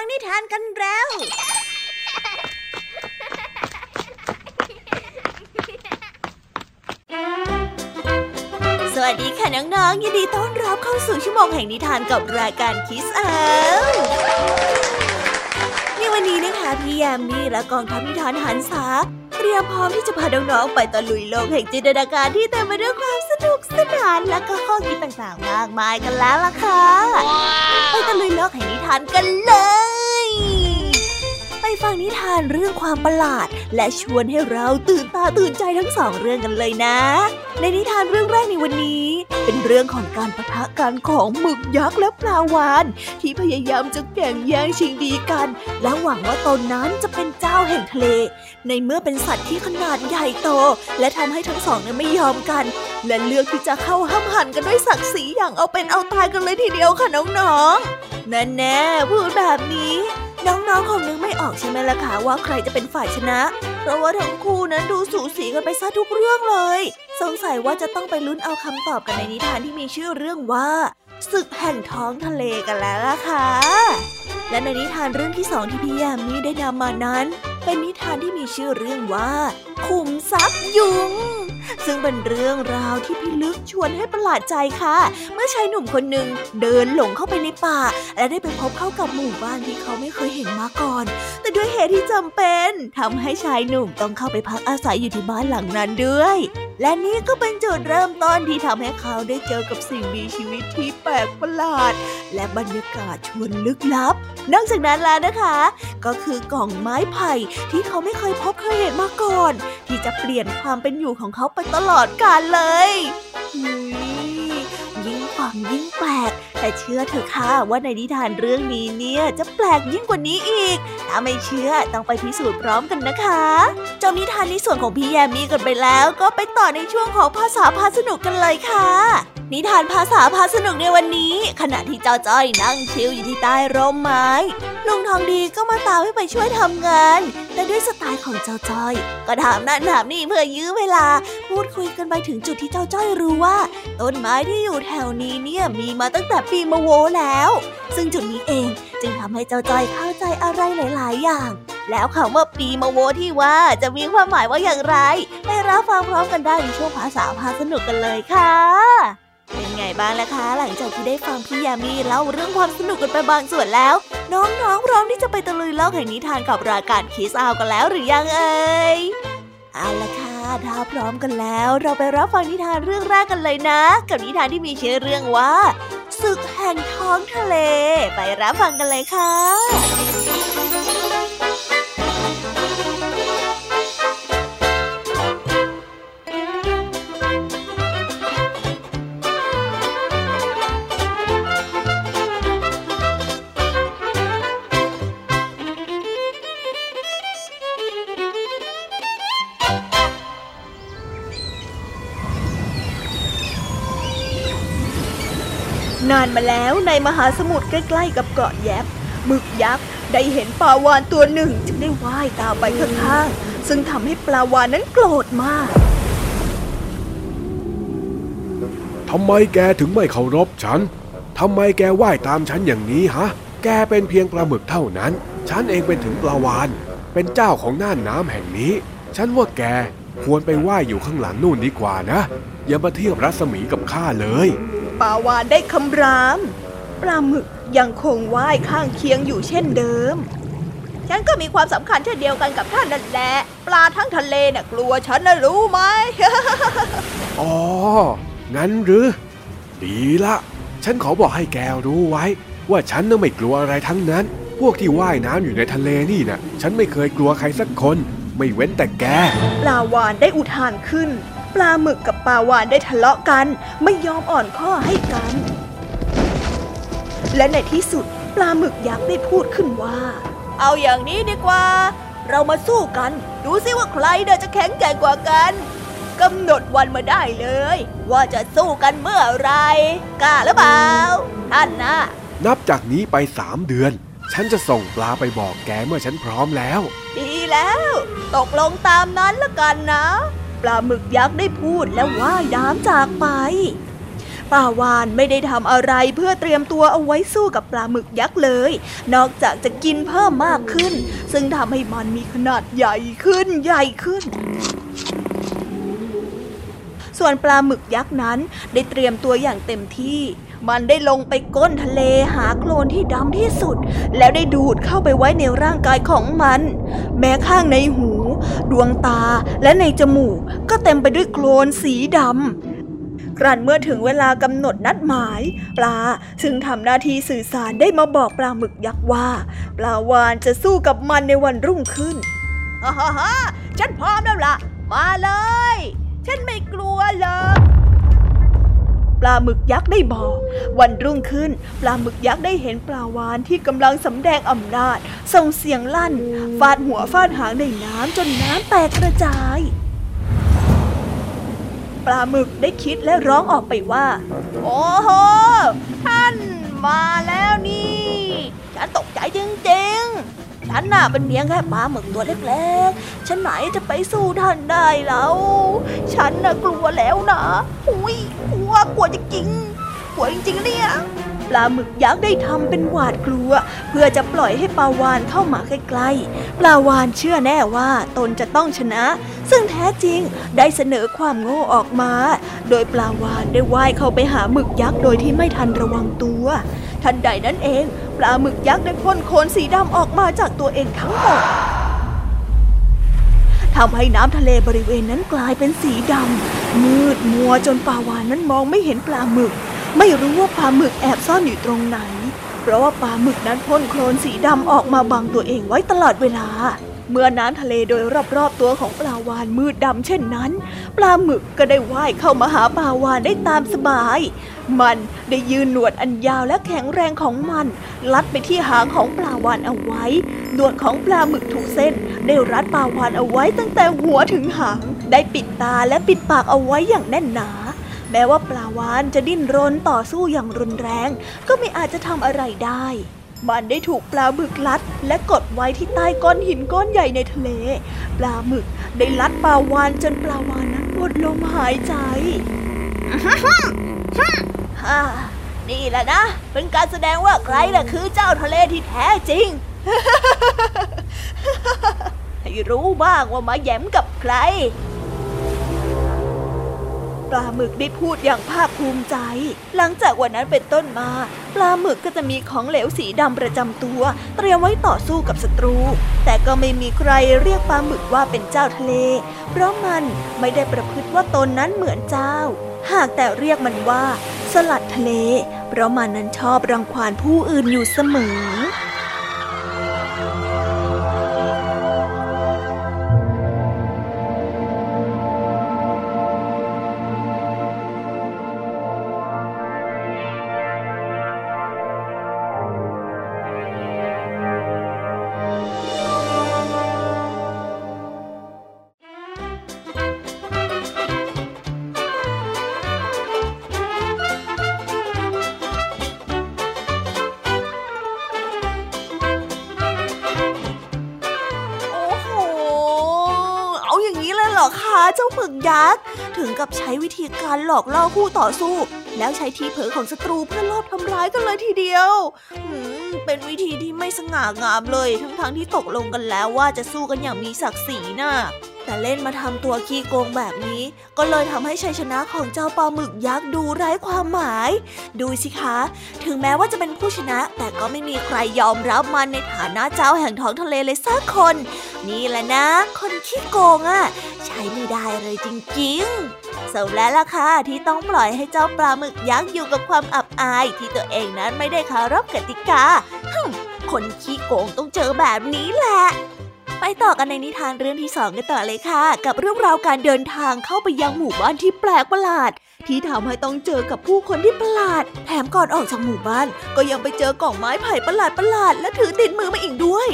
ฟังนิทานกันแล้ว สวัสดีค่ะน้องๆ ยินดีต้อนรับเข้าสู่ชั่วโมงแห่งนิทานกับรายการคิสเอลในวันนี้นะคะพี่แยมมี่และกองทัพนิทานหันษาเตรียมพร้อมที่จะพาน้องๆไปตะลุยโลกแห่งจินตนาการที่เต็มไปด้วยความสนุกสนานและก็ข้อคิดต่างๆมากมายกันแล้วล่ะค่ะ ไปตะลุยโลกแห่งนิทานกันเลยไป ฟังนิทานเรื่องความประหลาด และชวนให้เราตื่นตาตื่นใจทั้งสองเรื่องกันเลยนะ ในนิทานเรื่องแรกในวันนี้ เป็นเรื่องของการประทะกันของหมึกยักษ์และปลาวาน ที่พยายามจะแข่งแย่งชิงดีกัน และหวังว่าตนนั้นจะเป็นเจ้าแห่งทะเล ในเมื่อเป็นสัตว์ที่ขนาดใหญ่โต และทำให้ทั้งสองนั้นไม่ยอมกัน และเลือกที่จะเข้าห้ามหันกันด้วยศักดิ์ศรีอย่างเอาเป็นเอาตายกันเลยทีเดียวค่ะน้องๆแน่ๆพูดแบบนี้ น้องๆคงนึกไม่ออกใช่ไหมล่ะคะว่าใครจะเป็นฝ่ายชนะ เพราะว่าทั้งคู่นั้นดูสูสีกันไปซะทุกเรื่องเลย สงสัยว่าจะต้องไปลุ้นเอาคำตอบกันในนิทานที่มีชื่อเรื่องว่าศึกแห่งท้องทะเลกันแล้วล่ะค่ะและในนิทานเรื่องที่สองที่พี่ยามีได้นำมานั้น เป็นนิทานที่มีชื่อเรื่องว่า ขุมทรัพย์ยุง ซึ่งเป็นเรื่องราวที่พิลึกชวนให้ประหลาดใจค่ะ เมื่อชายหนุ่มคนหนึ่งเดินหลงเข้าไปในป่า และได้ไปพบเข้ากับหมู่บ้านที่เขาไม่เคยเห็นมาก่อน แต่ด้วยเหตุที่จำเป็นทำให้ชายหนุ่มต้องเข้าไปพักอาศัยอยู่ที่บ้านหลังนั้นด้วยและนี่ก็เป็นจุดเริ่มต้นที่ทำให้เขาได้เจอกับสิ่งมีชีวิตที่แปลกประหลาด และบรรยากาศชวนลึกลับ นอกจากนั้นแล้วนะคะ ก็คือกล่องไม้ไผ่ที่เขาไม่เคยพบเคยเห็นมาก่อน ที่จะเปลี่ยนความเป็นอยู่ของเขาไปตลอดกาลเลยยยิ่ง ฟังยิ่งแปลก แต่เชื่อเถอะค่ะว่าในนิทานเรื่องนี้เนี่ยจะแปลกยิ่งกว่านี้อีก ถ้าไม่เชื่อต้องไปพิสูจน์พร้อมกันนะคะจบนิทานในส่วนของพี่แยมมี่กันไปแล้ว ก็ไปต่อในช่วงของภาษาพาสนุกกันเลยค่ะ นิทานภาษาพาสนุกในวันนี้ ขณะที่เจ้าจ้อยนั่งชิลอยู่ที่ใต้ร่มไม้ลุงทองดีก็มาตามให้ไปช่วยทำงาน แต่ด้วยสไตล์ของเจ้าจ้อย ก็ถามนั่นถามนี่เพื่อยื้อเวลา พูดคุยกันไปถึงจุดที่เจ้าจ้อยรู้ว่า ต้นไม้ที่อยู่แถวนี้เนี่ยมีมาตั้งแต่ปีมะโวแล้ว ซึ่งจุดนี้เองจึงทำให้เจ้าจอยเข้าใจอะไรหลาย ๆ อย่าง แล้วคำว่าปีมะโวที่ว่าจะมีความหมายว่าอย่างไรไปรับฟังพร้อมกันได้ในช่วงภาษาพาสนุกกันเลยค่ะเป็นไงบ้างล่ะคะหลังจากที่ได้ฟังพี่ยามีเล่าเรื่องความสนุกกันไปบางส่วนแล้ว น้องๆพร้อมที่จะไปตะลุยโลกแห่งนิทานกับรายการคิสอาวกันแล้วหรือยังเอ่ยเอาล่ะค่ะ ถ้าพร้อมกันแล้ว เราไปรับฟังนิทานเรื่องแรกกันเลยนะ กับนิทานที่มีชื่อเรื่องว่าศึกแห่งท้องทะเล ไปรับฟังกันเลยค่ะ นานมาแล้วในมหาสมุทรใกล้ ๆ กับเกาะแยบหมึกยักษ์ได้เห็นปลาวานตัวหนึ่งจึงได้ว่ายตามไปข้างๆซึ่งทำให้ปลาวานนั้นโกรธมากทำไมแกถึงไม่เคารพฉัน ทำไมแกว่ายตามฉันอย่างนี้ฮะ แกเป็นเพียงปลาหมึกเท่านั้น ฉันเองเป็นถึงปลาวาน เป็นเจ้าของน่านน้ำแห่งนี้ ฉันว่าแกควรไปว่ายอยู่ข้างหลังนู่นดีกว่านะ อย่ามาเทียบรัศมีกับข้าเลย ปลาวานได้คำราม ปลาหมึกยังคงว่ายข้างเคียงอยู่เช่นเดิม ฉันก็มีความสำคัญเช่นเดียวกันกับท่านนั่นแหละ ปลาทั้งทะเลน่ะกลัวฉันนะรู้ไหม อ๋อ งั้นหรือ ดีละ ฉันขอบอกให้แกรู้ไว้ ว่าฉันน่ะไม่กลัวอะไรทั้งนั้น พวกที่ว่ายน้ำอยู่ในทะเลนี่น่ะ ฉันไม่เคยกลัวใครสักคน ไม่เว้นแต่แก ปลาวานได้อุทานขึ้นป ลาหมึกกับปลาวานได้ทะเลาะกัน ไม่ยอมอ่อนข้อให้กัน และในที่สุดปลาหมึกยักษ์ได้พูดขึ้นว่า เอาอย่างนี้ดีกว่า เรามาสู้กัน ดูซิว่าใครเดจะแข็งแกร่งกว่ากันกำหนดวันมาได้เลย ว่าจะสู้กันเมื่อไหรกล้าหรือเปล่าท่านนะนับจากนี้ไปสามเดือน ฉันจะส่งปลาไปบอกแกเมื่อฉันพร้อมแล้ว ดีแล้ว ตกลงตามนั้นละกันนะ ปลาหมึกยักษ์ได้พูดและว่ายน้ำจากไปปลาวานไม่ได้ทำอะไรเพื่อเตรียมตัวเอาไว้สู้กับปลาหมึกยักษ์เลย นอกจากจะกินเพิ่มมากขึ้น ซึ่งทำให้มันมีขนาดใหญ่ขึ้นใหญ่ขึ้น ส่วนปลาหมึกยักษ์นั้นได้เตรียมตัวอย่างเต็มที่ มันได้ลงไปก้นทะเลหาโคลนที่ดำที่สุด แล้วได้ดูดเข้าไปไว้ในร่างกายของมัน แม้ข้างในหู ดวงตาและในจมูกก็เต็มไปด้วยโคลนสีดำ ครั้นเมื่อถึงเวลากำหนดนัดหมาย ปลาซึ่งทำหน้าที่สื่อสารได้มาบอกปลาหมึกยักษ์ว่า ปลาวานจะสู้กับมันในวันรุ่งขึ้นฮ่าฮ่าฉันพร้อมแล้วล่ะ มาเลย ฉันไม่กลัวเลย ปลาหมึกยักษ์ได้บอก วันรุ่งขึ้น ปลาหมึกยักษ์ได้เห็นปลาวานที่กำลังสำแดงอำนาจ ส่งเสียงลั่น ฟาดหัวฟาดหางในน้ำจนน้ำแตกกระจาย ปลาหมึกได้คิดและร้องออกไปว่า โอ้โห ท่านมาแล้วนี่ ฉันตกใจจริงๆ ฉันน่ะเป็นเพียงแค่ปลาหมึกตัวเล็กๆ ฉันไหนจะไปสู้ท่านได้แล้ว ฉันน่ะกลัวแล้วนะอุ้ยกลัวกลัวจริงๆกลัวจริงๆเนี่ยปลาหมึกยักษ์ได้ทำเป็นหวาดกลัว เพื่อจะปล่อยให้ปลาวานเข้ามาใกล้ๆ ปลาวานเชื่อแน่ว่าตนจะต้องชนะ ซึ่งแท้จริงได้เสนอความโง่ออกมา โดยปลาวานได้ว่ายเข้าไปหาหมึกยักษ์โดยที่ไม่ทันระวังตัว ทันใดนั้นเอง ปลาหมึกยักษ์ได้พ่นโคลนสีดำออกมาจากตัวเองทั้งหมดทำให้น้ำทะเลบริเวณนั้นกลายเป็นสีดำมืดมัวจนปลาวานนั้นมองไม่เห็นปลาหมึก ไม่รู้ว่าปลาหมึกแอบซ่อนอยู่ตรงไหน เพราะว่าปลาหมึกนั้นพ่นโคลนสีดำออกมาบังตัวเองไว้ตลอดเวลา เมื่อน้ำทะเลโดยรอบๆตัวของปลาวานมืดดำเช่นนั้น ปลาหมึกก็ได้ว่ายเข้ามาหาปลาวานได้ตามสบาย มันได้ยืนหนวดอันยาวและแข็งแรงของมัน ลัดไปที่หางของปลาวานเอาไว้ หนวดของปลาหมึกทุกเส้น ได้รัดปลาวานเอาไว้ตั้งแต่หัวถึงหาง ได้ปิดตาและปิดปากเอาไว้อย่างแน่นหนาแม้ว่าปลาวานจะดิ้นรนต่อสู้อย่างรุนแรง ก็ไม่อาจจะทำอะไรได้ มันได้ถูกปลาหมึกลัด และกดไว้ที่ใต้ก้อนหินก้อนใหญ่ในทะเล ปลาหมึกได้ลัดปลาวานจนปลาวานนั้นหมดลมหายใจฮ่านี่แหละนะ เป็นการแสดงว่าใครน่ะคือเจ้าทะเลที่แท้จริง ให้รู้บ้างว่ามาแย้มกับใคร ปลาหมึกได้พูดอย่างภาคภูมิใจ หลังจากวันนั้นเป็นต้นมา ลาหมึกก็จะมีของเหลวสีดำประจำตัว เตรียมไว้ต่อสู้กับศัตรู แต่ก็ไม่มีใครเรียกปลาหมึกว่าเป็นเจ้าทะเล เพราะมันไม่ได้ประพฤติว่าตนนั้นเหมือนเจ้า หากแต่เรียกมันว่า สลัดทะเล เพราะมันนั้นชอบรังควานผู้อื่นอยู่เสมอ วิธีการหลอกล่อคู่ต่อสู้ แล้วใช้ทีเผลอของศัตรูเพื่อลอบทำร้ายกันเลยทีเดียวเป็นวิธีที่ไม่สง่างามเลย ทั้งๆทที่ตกลงกันแล้วว่าจะสู้กันอย่างมีศักดิ์ศรีน่ะ แต่เล่นมาทำตัวขี้โกงแบบนี้ ก็เลยทำให้ชัยชนะของเจ้าปลาหมึกยักษ์ดูไร้ความหมาย ดูสิคะ ถึงแม้ว่าจะเป็นผู้ชนะ แต่ก็ไม่มีใครยอมรับมันในฐานะเจ้าแห่งท้องทะเลเลยสักคน นี่แหละนะ คนขี้โกงอะ่ะ ใช้ไม่ได้เลยจริงๆสมแล้วล่ะค่ะที่ต้องปล่อยให้เจ้าปลาหมึกยักษ์อยู่กับความอับอาย ที่ตัวเองนั้นไม่ได้คารพกติกาคนขี้โกงต้องเจอแบบนี้แหละ ไปต่อกันในนิทานเรื่องที่สองกันต่อเลยค่ะ กับเรื่องราวการเดินทางเข้าไปยังหมู่บ้านที่แปลกประหลาด ที่ทำให้ต้องเจอกับผู้คนที่ประหลาด แถมก่อนออกจากหมู่บ้าน ก็ยังไปเจอกล่องไม้ไผ่ประหลาดประหลาดและถือติดมือมาอีกด้วย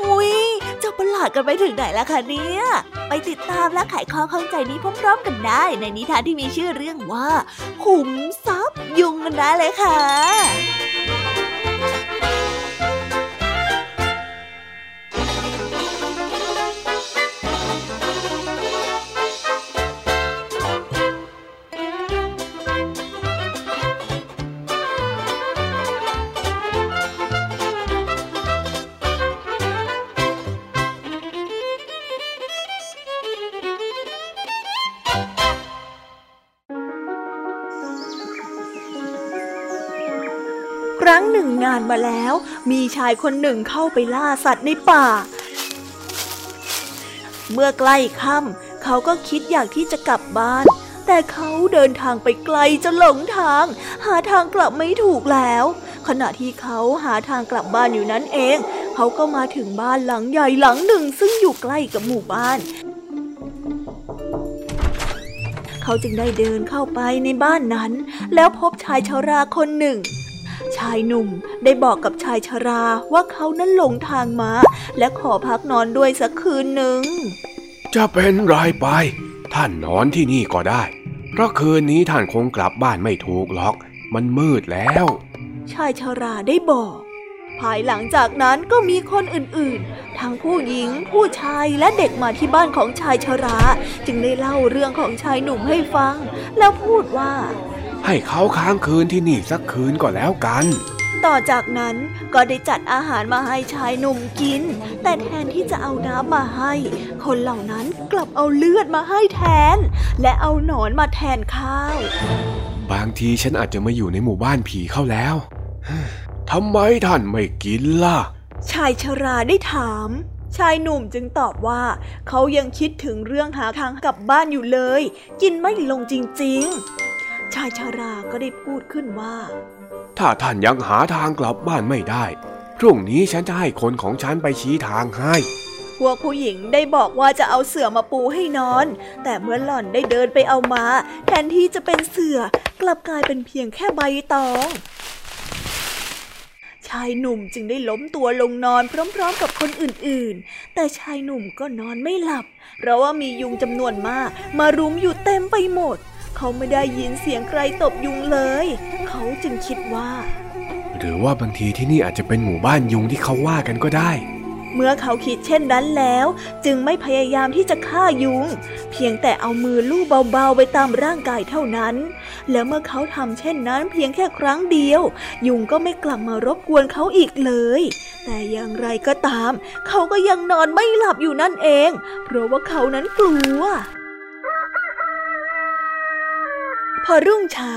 อุ้ยเจ้าประหลาดกันไปถึงไหนแล้วคะเนี่ย ไปติดตามและไขข้อข้องใจนี้พร้อมๆกันได้ ในนิทานที่มีชื่อเรื่องว่าขุมทรัพย์ยุงกันได้เลยค่ะ มาแล้ว มีชายคนหนึ่งเข้าไปล่าสัตว์ในป่า เมื่อใกล้ค่ำเขาก็คิดอยากที่จะกลับบ้าน แต่เขาเดินทางไปไกลจนหลงทาง หาทางกลับไม่ถูกแล้ว ขณะที่เขาหาทางกลับบ้านอยู่นั้นเอง เขาก็มาถึงบ้านหลังใหญ่หลังหนึ่ง ซึ่งอยู่ใกล้กับหมู่บ้านเขาจึงได้เดินเข้าไปในบ้านนั้น แล้วพบชายชาราคนหนึ่ง ชายหนุ่มได้บอกกับชายชาราว่าเขานั้นหลงทางมา และขอพักนอนด้วยสักคืนหนึ่ง จะเป็นไรไป ท่านนอนที่นี่ก็ได้ เพราะคืนนี้ท่านคงกลับบ้านไม่ถูกหรอก มันมืดแล้ว ชายชาราได้บอก ภายหลังจากนั้นก็มีคนอื่นๆ ทั้งผู้หญิง ผู้ชายและเด็กมาที่บ้านของชายชรา จึงได้เล่าเรื่องของชายหนุ่มให้ฟัง แล้วพูดว่า ให้เขาค้างคืนที่นี่สักคืนก็แล้วกัน ต่อจากนั้นก็ได้จัดอาหารมาให้ชายหนุ่มกิน แต่แทนที่จะเอาน้ำมาให้ คนเหล่านั้นกลับเอาเลือดมาให้แทน และเอาหนอนมาแทนข้าว บางทีฉันอาจจะมาอยู่ในหมู่บ้านผีเข้าแล้วทำไมท่านไม่กินล่ะ ชายชราได้ถามชายหนุ่มจึงตอบว่า เขายังคิดถึงเรื่องหาทางกลับบ้านอยู่เลย กินไม่ลงจริง ๆ ชายชราก็ได้พูดขึ้นว่า ถ้าท่านยังหาทางกลับบ้านไม่ได้ พรุ่งนี้ฉันจะให้คนของฉันไปชี้ทางให้ พวกผู้หญิงได้บอกว่าจะเอาเสื่อมาปูให้นอน แต่เมื่อหล่อนได้เดินไปเอามา แทนที่จะเป็นเสื่อกลับกลายเป็นเพียงแค่ใบตองชายหนุ่มจึงได้ล้มตัวลงนอนพร้อมๆกับคนอื่นๆ แต่ชายหนุ่มก็นอนไม่หลับ เพราะว่ามียุงจำนวนมากมารุมอยู่เต็มไปหมด เขาไม่ได้ยินเสียงใครตบยุงเลย เขาจึงคิดว่า หรือว่าบางทีที่นี่อาจจะเป็นหมู่บ้านยุงที่เขาว่ากันก็ได้ เมื่อเขาคิดเช่นนั้นแล้ว จึงไม่พยายามที่จะฆ่ายุง เพียงแต่เอามือลูบเบาๆไปตามร่างกายเท่านั้น แล้วเมื่อเขาทำเช่นนั้นเพียงแค่ครั้งเดียว ยุงก็ไม่กลับมารบกวนเขาอีกเลย แต่อย่างไรก็ตาม เขาก็ยังนอนไม่หลับอยู่นั่นเอง เพราะว่าเขานั้นกลัว พอรุ่งเช้า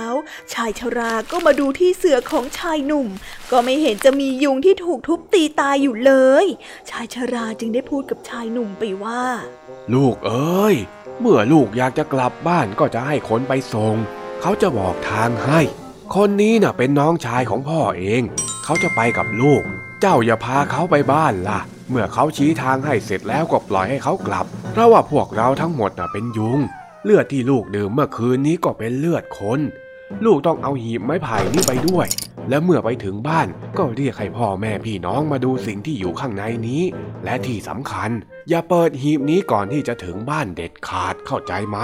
ชายชราก็มาดูที่เสือของชายหนุ่ม ก็ไม่เห็นจะมียุงที่ถูกทุบตีตายอยู่เลย ชายชราจึงได้พูดกับชายหนุ่มไปว่า ลูกเอ้ย เมื่อลูกอยากจะกลับบ้านก็จะให้คนไปส่ง เขาจะบอกทางให้ คนนี้น่ะเป็นน้องชายของพ่อเอง เขาจะไปกับลูก เจ้าอย่าพาเขาไปบ้านล่ะ เมื่อเขาชี้ทางให้เสร็จแล้วก็ปล่อยให้เขากลับ เพราะว่าพวกเราทั้งหมดน่ะเป็นยุง เลือดที่ลูกดื่มเมื่อคืนนี้ก็เป็นเลือดคน ลูกต้องเอาหีบไม้ไผ่นี้ไปด้วย และเมื่อไปถึงบ้านก็เรียกให้พ่อแม่พี่น้องมาดูสิ่งที่อยู่ข้างในนี้ และที่สำคัญ อย่าเปิดหีบนี้ก่อนที่จะถึงบ้านเด็ดขาดเข้าใจไหม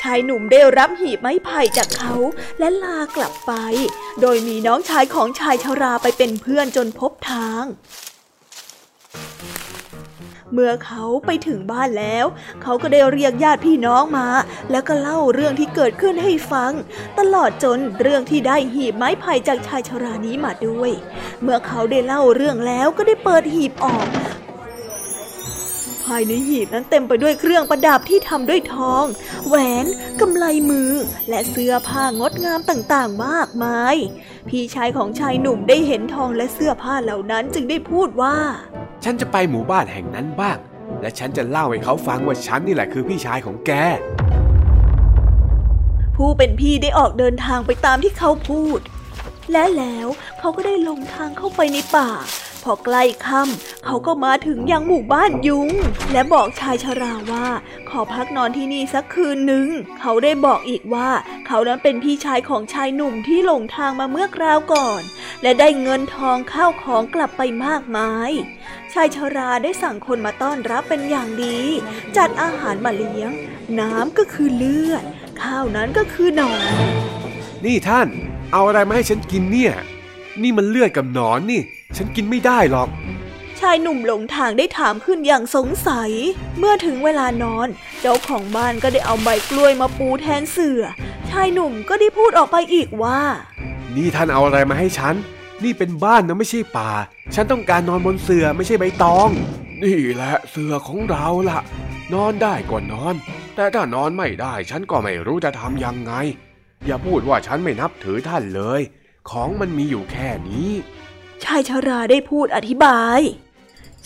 ชายหนุ่มได้รับหีบไม้ไผ่จากเขาและลากลับไป โดยมีน้องชายของชายชาราไปเป็นเพื่อนจนพบทาง เมื่อเขาไปถึงบ้านแล้ว เขาก็ได้เรียกญาติพี่น้องมา แล้วก็เล่าเรื่องที่เกิดขึ้นให้ฟัง ตลอดจนเรื่องที่ได้หีบไม้ไผ่จากชายชรานี้มาด้วย เมื่อเขาได้เล่าเรื่องแล้วก็ได้เปิดหีบออก ภายในหีบนั้นเต็มไปด้วยเครื่องประดับที่ทำด้วยทอง แหวนกำไลมือ และเสื้อผ้างดงามต่างๆมากมาย พี่ชายของชายหนุ่มได้เห็นทองและเสื้อผ้าเหล่านั้นจึงได้พูดว่า ฉันจะไปหมู่บ้านแห่งนั้นบ้าง และฉันจะเล่าให้เขาฟังว่าฉันนี่แหละคือพี่ชายของแกผู้เป็นพี่ได้ออกเดินทางไปตามที่เขาพูด และแล้วเขาก็ได้ลงทางเข้าไปในป่า พอใกล้ค่ำเขาก็มาถึงยังหมู่บ้านยุง และบอกชายชราว่า ขอพักนอนที่นี่สักคืนหนึ่ง เขาได้บอกอีกว่า เขานั้นเป็นพี่ชายของชายหนุ่มที่หลงทางมาเมื่อคราวก่อน และได้เงินทองข้าวของกลับไปมากมาย ชายชราได้สั่งคนมาต้อนรับเป็นอย่างดี จัดอาหารมาเลี้ยง น้ำก็คือเลือด ข้าวนั้นก็คือหนอนนี่ท่าน เอาอะไรมาให้ฉันกินเนี่ย นี่มันเลือดกับหนอนนี่ ฉันกินไม่ได้หรอก ชายหนุ่มหลงทางได้ถามขึ้นอย่างสงสัย เมื่อถึงเวลานอน เจ้าของบ้านก็ได้เอาใบกล้วยมาปูแทนเสือ่อชายหนุ่มก็ได้พูดออกไปอีกว่า นี่ท่านเอาอะไรมาให้ฉัน นี่เป็นบ้านนะไม่ใช่ป่า ฉันต้องการนอนบนเสื่อไม่ใช่ใบตอง นี่แหละเสื่อของเราละ่ะ นอนได้ก็นอน แต่ถ้านอนไม่ได้ฉันก็ไม่รู้จะทำยังไง อย่าพูดว่าฉันไม่นับถือท่านเลย ของมันมีอยู่แค่นี้ ชายชาราได้พูดอธิบาย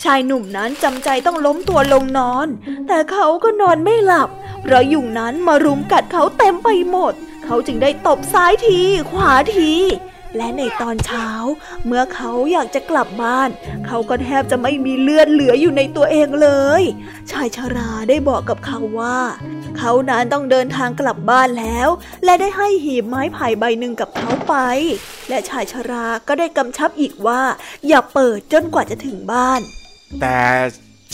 ชายหนุ่มนั้นจำใจต้องล้มตัวลงนอน แต่เขาก็นอนไม่หลับ เพราะยุงนั้นมารุมกัดเขาเต็มไปหมด เขาจึงได้ตบซ้ายที ขวาที และในตอนเช้า เมื่อเขาอยากจะกลับบ้าน เขาก็แทบจะไม่มีเลือดเหลืออยู่ในตัวเองเลย ชายชาราได้บอกกับเขาว่า เขานั้นต้องเดินทางกลับบ้านแล้ว และได้ให้หีบไม้ไผ่ใบหนึ่งกับเขาไป และชายชาราก็ได้กำชับอีกว่า อย่าเปิดจนกว่าจะถึงบ้าน แต่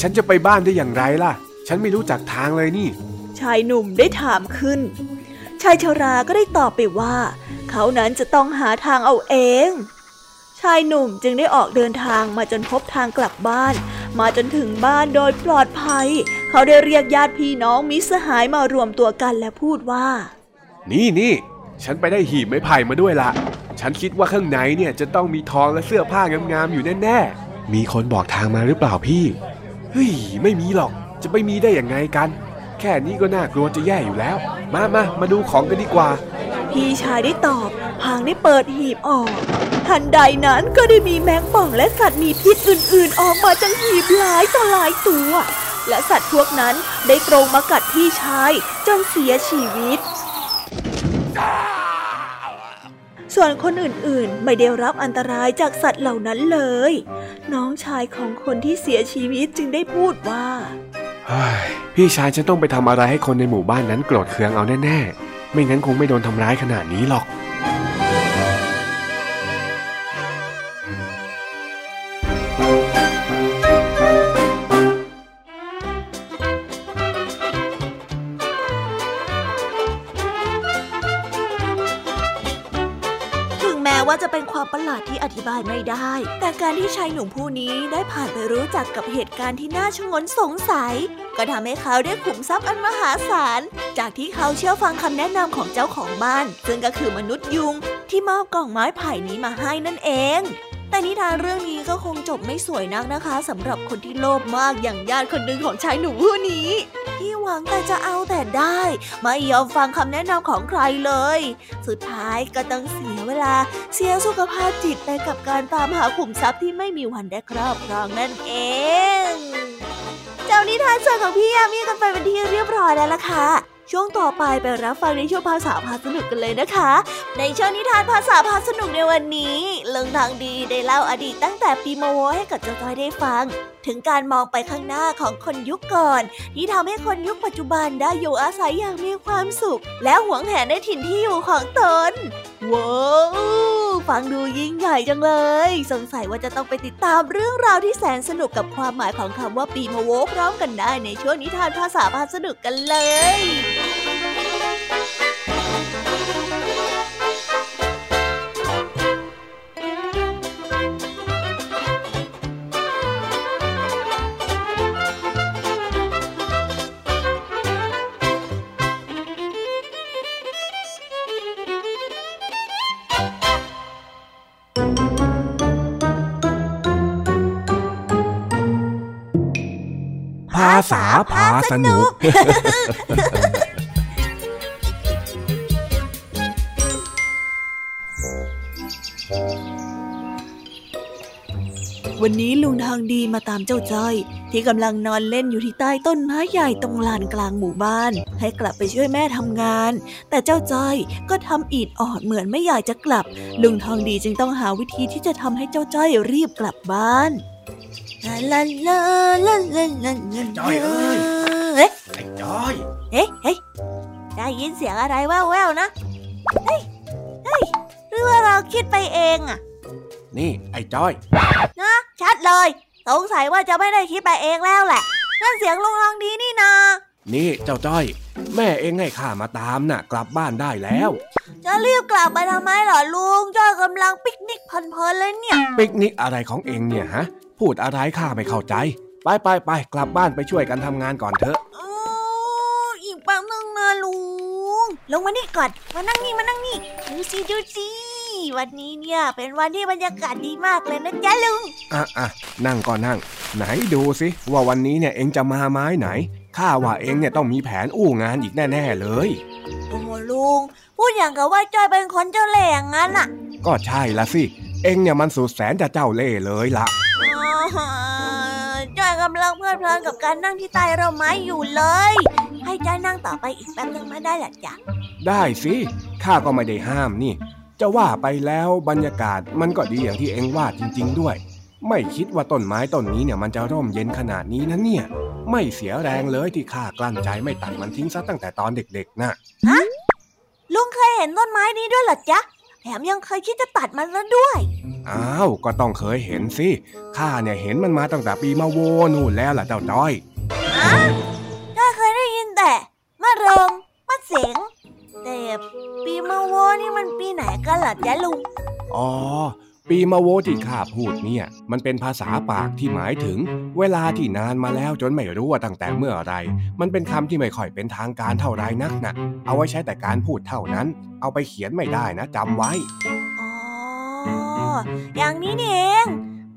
ฉันจะไปบ้านได้อย่างไรล่ะ ฉันไม่รู้จักทางเลยนี่ ชายหนุ่มได้ถามขึ้น ชายชาราก็ได้ตอบไปว่า เขานั้นจะต้องหาทางเอาเอง ชายหนุ่มจึงได้ออกเดินทางมาจนพบทางกลับบ้าน มาจนถึงบ้านโดยปลอดภัย เขาได้เรียกญาติพี่น้องมิสหายมารวมตัวกันและพูดว่า นี่นี่ฉันไปได้หีบไม้ไผ่มาด้วยละฉันคิดว่าข้างในเนี่ยจะต้องมีทองและเสื้อผ้างามๆอยู่แน่ๆมีคนบอกทางมาหรือเปล่าพี่เฮ้ยไม่มีหรอกจะไปมีได้อย่างไงกัน แค่นี้ก็น่ากลัวจะแย่อยู่แล้ว มามามาดูของกันดีกว่า พี่ชายได้ตอบพางได้เปิดหีบออก ทันใดนั้นก็ได้มีแมงป่องและสัตว์มีพิษอื่นๆ ออกมาจากหีบหลายต่อหลายตัว และสัตว์พวกนั้นได้ตรงมากัดพี่ชายจนเสียชีวิต ส่วนคนอื่นๆ ไม่ได้รับอันตรายจากสัตว์เหล่านั้นเลย น้องชายของคนที่เสียชีวิตจึงได้พูดว่า พี่ชายจะต้องไปทำอะไรให้คนในหมู่บ้านนั้นโกรธเคืองเอาแน่ๆ ไม่งั้นคงไม่โดนทำร้ายขนาดนี้หรอก ไม่ได้ แต่การที่ชายหนุ่มผู้นี้ได้ผ่านไปรู้จักกับเหตุการณ์ที่น่าชงนสงสัย ก็ทำให้เขาได้ขุมทรัพย์อันมหาศาล จากที่เขาเชื่อฟังคำแนะนำของเจ้าของบ้าน ซึ่งก็คือมนุษย์ยุง ที่มอบกล่องไม้ไผ่นี้มาให้นั่นเองแต่นิทานเรื่องนี้ก็คงจบไม่สวยนักนะคะสำหรับคนที่โลภมากอย่างญาติคนหนึ่งของชายหนุ่มผู้นี้ วังแต่จะเอาแต่ได้ ไม่ยอมฟังคำแนะนำของใครเลย สุดท้ายก็ต้องเสียเวลา เสียสุขภาพจิตไปกับการตามหาขุมทรัพย์ที่ไม่มีวันได้ครอบครองนั่นเองเจ้านิทานส่วนของพี่ยามีกันไปเป็นที่เรียบร้อยแล้วล่ะค่ะช่วงต่อไปไปรับฟังในช่วงภาษาพาสนุกกันเลยนะคะ ในช่วงนิทานภาษาพาสนุกในวันนี้ เลิงทางดีได้เล่าอดีตตั้งแต่ปีมโวให้กับเจ้าจ้อยได้ฟังถึงการมองไปข้างหน้าของคนยุคก่อน ที่ทำให้คนยุคปัจจุบันได้อยู่อาศัยอย่างมีความสุข และหวงแหนในถิ่นที่อยู่ของตนว้าวฟังดูยิ่งใหญ่จังเลย สงสัยว่าจะต้องไปติดตามเรื่องราวที่แสนสนุกกับความหมายของคำว่าปีมโวพร้อมกันได้ในช่วงนิทานภาษาพาสนุกกันเลย ษาพาสนุก วันนี้ลุงทางดีมาตามเจ้าจ้อย ที่กำลังนอนเล่นอยู่ที่ใต้ต้นไม้ใหญ่ตรงลานกลางหมู่บ้าน ให้กลับไปช่วยแม่ทำงาน แต่เจ้าจ้อยก็ทำอีดออดเหมือนไม่อยากจะกลับ ลุงทองดีจึงต้องหาวิธีที่จะทำให้เจ้าจ้อยรีบกลับบ้าน ลาลาลาลาลาลาจอยเอ้ยเอ๊ะไอ้จอยเฮ้เฮ้ได้ยินเสียงอะไรแว่วๆนะเฮ้ยเฮ้ยหรือว่าเราคิดไปเองอะนี่ไอ้จอย นะชัดเลยสงสัยว่าจะไม่ได้คิดไปเองแล้วแหละนั่นเสียงลุงลองดีนี่นานี่เจ้าจ้อย แม่เองให้ข้ามาตามน่ะ กลับบ้านได้แล้ว จะรีบกลับไปทำไมหรอลุงจ้อยกำลังปิกนิกเพลินๆเลยเนี่ย ปิกนิกอะไรของเองเนี่ยฮะ พูดอะไรข้าไม่เข้าใจ ไปไปไปกลับบ้านไปช่วยกันทำงานก่อนเถอะอีกแป๊บนึงนะลุง ลงมานี่ก่อน มานั่งนี่มานั่งนี่ ดูสิดูสิวันนี้เนี่ยเป็นวันที่บรรยากาศดีมากเลยนะจ๊ะลุง อะอะนั่งก่อนนั่ง ไหนดูสิว่าวันนี้เนี่ยเองจะมาไม้ไหน ข้าว่าเองเนี่ยต้องมีแผนอู้งานอีกแน่ๆเลยโอ้ลุงพูดอย่างกับว่าจอยเป็นคนเจ้าแหล่งงั้นอะก็ใช่ละสิ เองเนี่ยมันสุดแสนจะเจ้าเล่ห์เลยละ จอยกำลังเพลิดเพลินกับการนั่งที่ใต้ร่มไม้อยู่เลย ให้จอยนั่งต่อไปอีกแป๊บนึงไม่ได้หรอจ๊ะได้สิข้าก็ไม่ได้ห้ามนี่ จะว่าไปแล้วบรรยากาศมันก็ดีอย่างที่เองว่าจริง ๆ ด้วย ไม่คิดว่าต้นไม้ต้นนี้เนี่ยมันจะร่มเย็นขนาดนี้นะเนี่ย ไม่เสียแรงเลยที่ข้ากลั้นใจไม่ตัดมันทิ้งซะตั้งแต่ตอนเด็กๆนะลุงเคยเห็นต้นไม้นี้ด้วยเหรอจ๊ะ แถมยังเคยคิดจะตัดมันแล้วด้วย อ้าว ก็ต้องเคยเห็นสิ ข้าเนี่ยเห็นมันมาตั้งแต่ปีมาโวนู่นแล้วล่ะเจ้าจ้อยจ้อยเคยได้ยินแต่มะเริงมะเสงแต่ปีมะโวนี่มันปีไหนกันเหรอจ๊ะลุง อ๋อ ปีมาโวที่ข้าพูดเนี่ย มันเป็นภาษาปากที่หมายถึง เวลาที่นานมาแล้วจนไม่รู้ว่าตั้งแต่เมื่อไร มันเป็นคำที่ไม่ค่อยเป็นทางการเท่าไรนักนะเอาไว้ใช้แต่การพูดเท่านั้น เอาไปเขียนไม่ได้นะจำไว้อ๋ออย่างนี้นี่เอง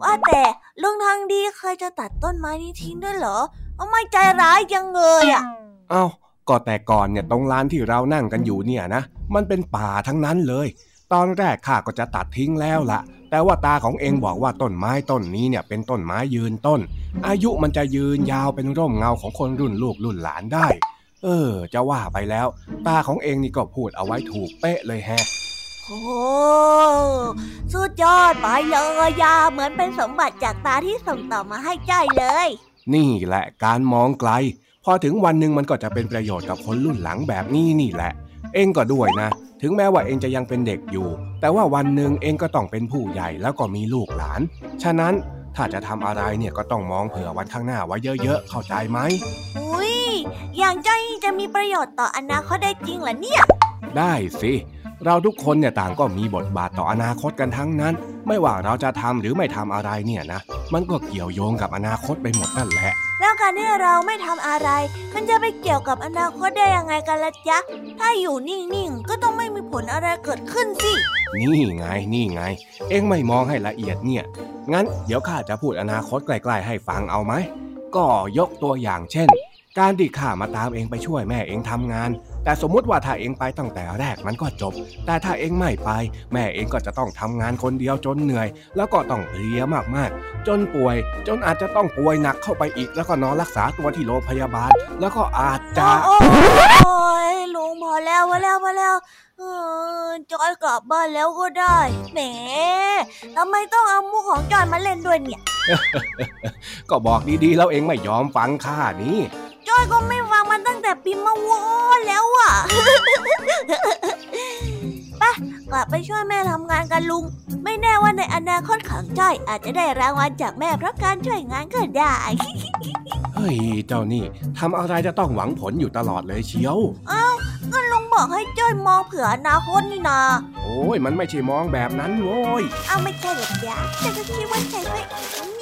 ว่าแต่ลุงทางดีเคยจะตัดต้นไม้นี้ทิ้งด้วยเหรอเอาไม่ใจร้ายจังเลยอะเอ้าก็แต่ก่อนเนี่ยตรงลานที่เรานั่งกันอยู่เนี่ยนะ มันเป็นป่าทั้งนั้นเลย ตอนแรกข้าก็จะตัดทิ้งแล้วละแต่ว่าตาของเองบอกว่าต้นไม้ต้นนี้เนี่ยเป็นต้นไม้ยืนต้น อายุมันจะยืนยาวเป็นร่มเงาของคนรุ่นลูกรุ่นหลานได้ เออ จะว่าไปแล้ว ตาของเองนี่ก็พูดเอาไว้ถูกเป๊ะเลยแฮะโอ้สุดยอดไปเลยยาเหมือนเป็นสมบัติจากตาที่ส่งต่อมาให้ใจเลย นี่แหละการมองไกล พอถึงวันหนึ่งมันก็จะเป็นประโยชน์กับคนรุ่นหลังแบบนี้นี่แหละ เองก็ด้วยนะ ถึงแม้ว่าเองจะยังเป็นเด็กอยู่ แต่ว่าวันหนึ่งเองก็ต้องเป็นผู้ใหญ่แล้วก็มีลูกหลาน ฉะนั้นถ้าจะทำอะไรเนี่ยก็ต้องมองเผื่อวันข้างหน้าไว้เยอะๆ เข้าใจไหม อุ้ย อย่างจ้อยนี่จะมีประโยชน์ต่ออนาคตได้จริงเหรอเนี่ย ได้สิ เราทุกคนเนี่ยต่างก็มีบทบาทต่ออนาคตกันทั้งนั้น ไม่ว่าเราจะทำหรือไม่ทำอะไรเนี่ยนะ มันก็เกี่ยวโยงกับอนาคตไปหมดนั่นแหละ แล้วการที่เราไม่ทำอะไร มันจะไปเกี่ยวกับอนาคตได้ยังไงกันล่ะจ๊ะ ถ้าอยู่นิ่งๆ ก็ต้องไม่มีผลอะไรเกิดขึ้นสิ นี่ไง นี่ไง เอ็งไม่มองให้ละเอียดเนี่ย งั้นเดี๋ยวข้าจะพูดอนาคตใกล้ๆให้ฟังเอาไหม ก็ยกตัวอย่างเช่น การที่ข้ามาตามเองไปช่วยแม่เองทำงาน แต่สมมุติว่าถ้าเองไปตั้งแต่แรกมันก็จบ แต่ถ้าเองไม่ไป แม่เองก็จะต้องทำงานคนเดียวจนเหนื่อย แล้วก็ต้องเพลียมากๆ จนป่วย จนอาจจะต้องป่วยหนักเข้าไปอีก แล้วก็นอนรักษาตัวที่โรงพยาบาล แล้วก็อาจจะโอ้ยลุงพอแล้วพอแล้วพอแล้วเออจอยกลับบ้านแล้วก็ได้ แหมทำไมต้องเอามุกของจอยมาเล่นด้วยเนี่ย ก็บอกดีๆแล้วเองไม่ยอมฟังข้านี่ จอยก็ไม่ฟังมันตั้งแต่ปีมะวอแล้วอะไปกลับไปช่วยแม่ทำงานกันลุง ไม่แน่ว่าในอนาคตของจ้อยอาจจะได้รางวัลจากแม่เพราะการช่วยงานก็ได้ เฮ้ยเจ้านี่ทำอะไรจะต้องหวังผลอยู่ตลอดเลยเชียวก็ลุงบอกให้จ้อยมองเผื่ออนาคตนี่นาโอ้ยมันไม่ใช่มองแบบนั้นโว้ย เอาไม่ใช่หรอกจ๊ะแต่ก็คิดว่าใช่ก็อี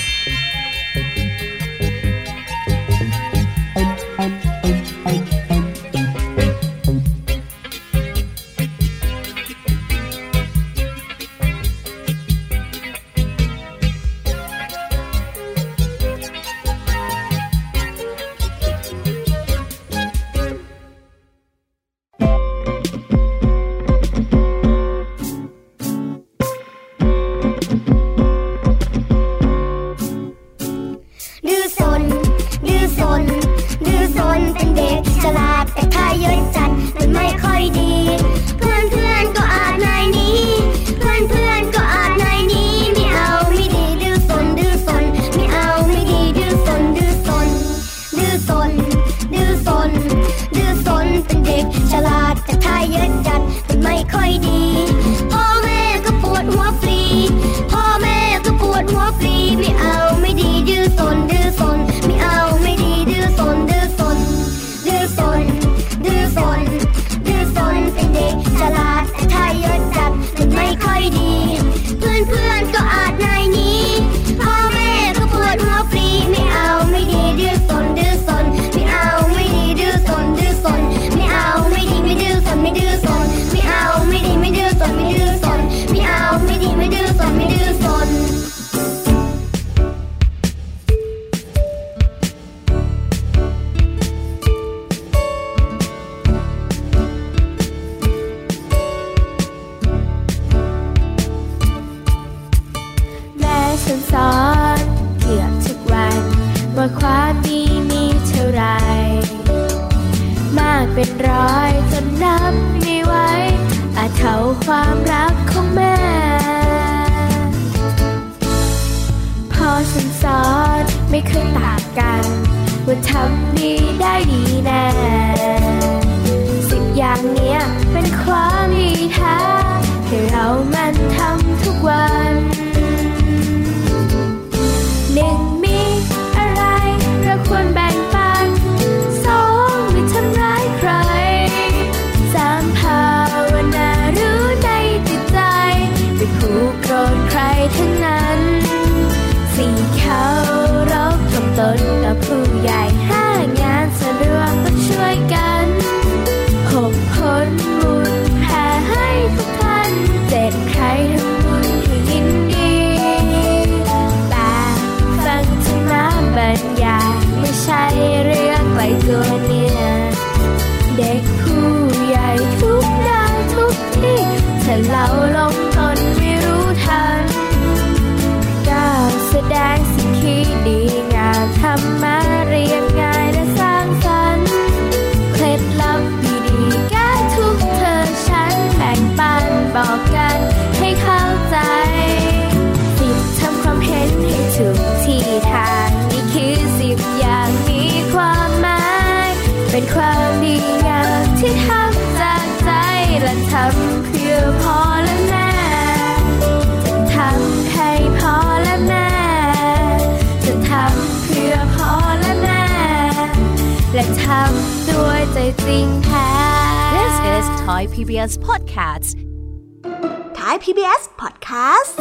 ้วยใจจริงแท้ This is Thai PBS Podcast Thai PBS Podcast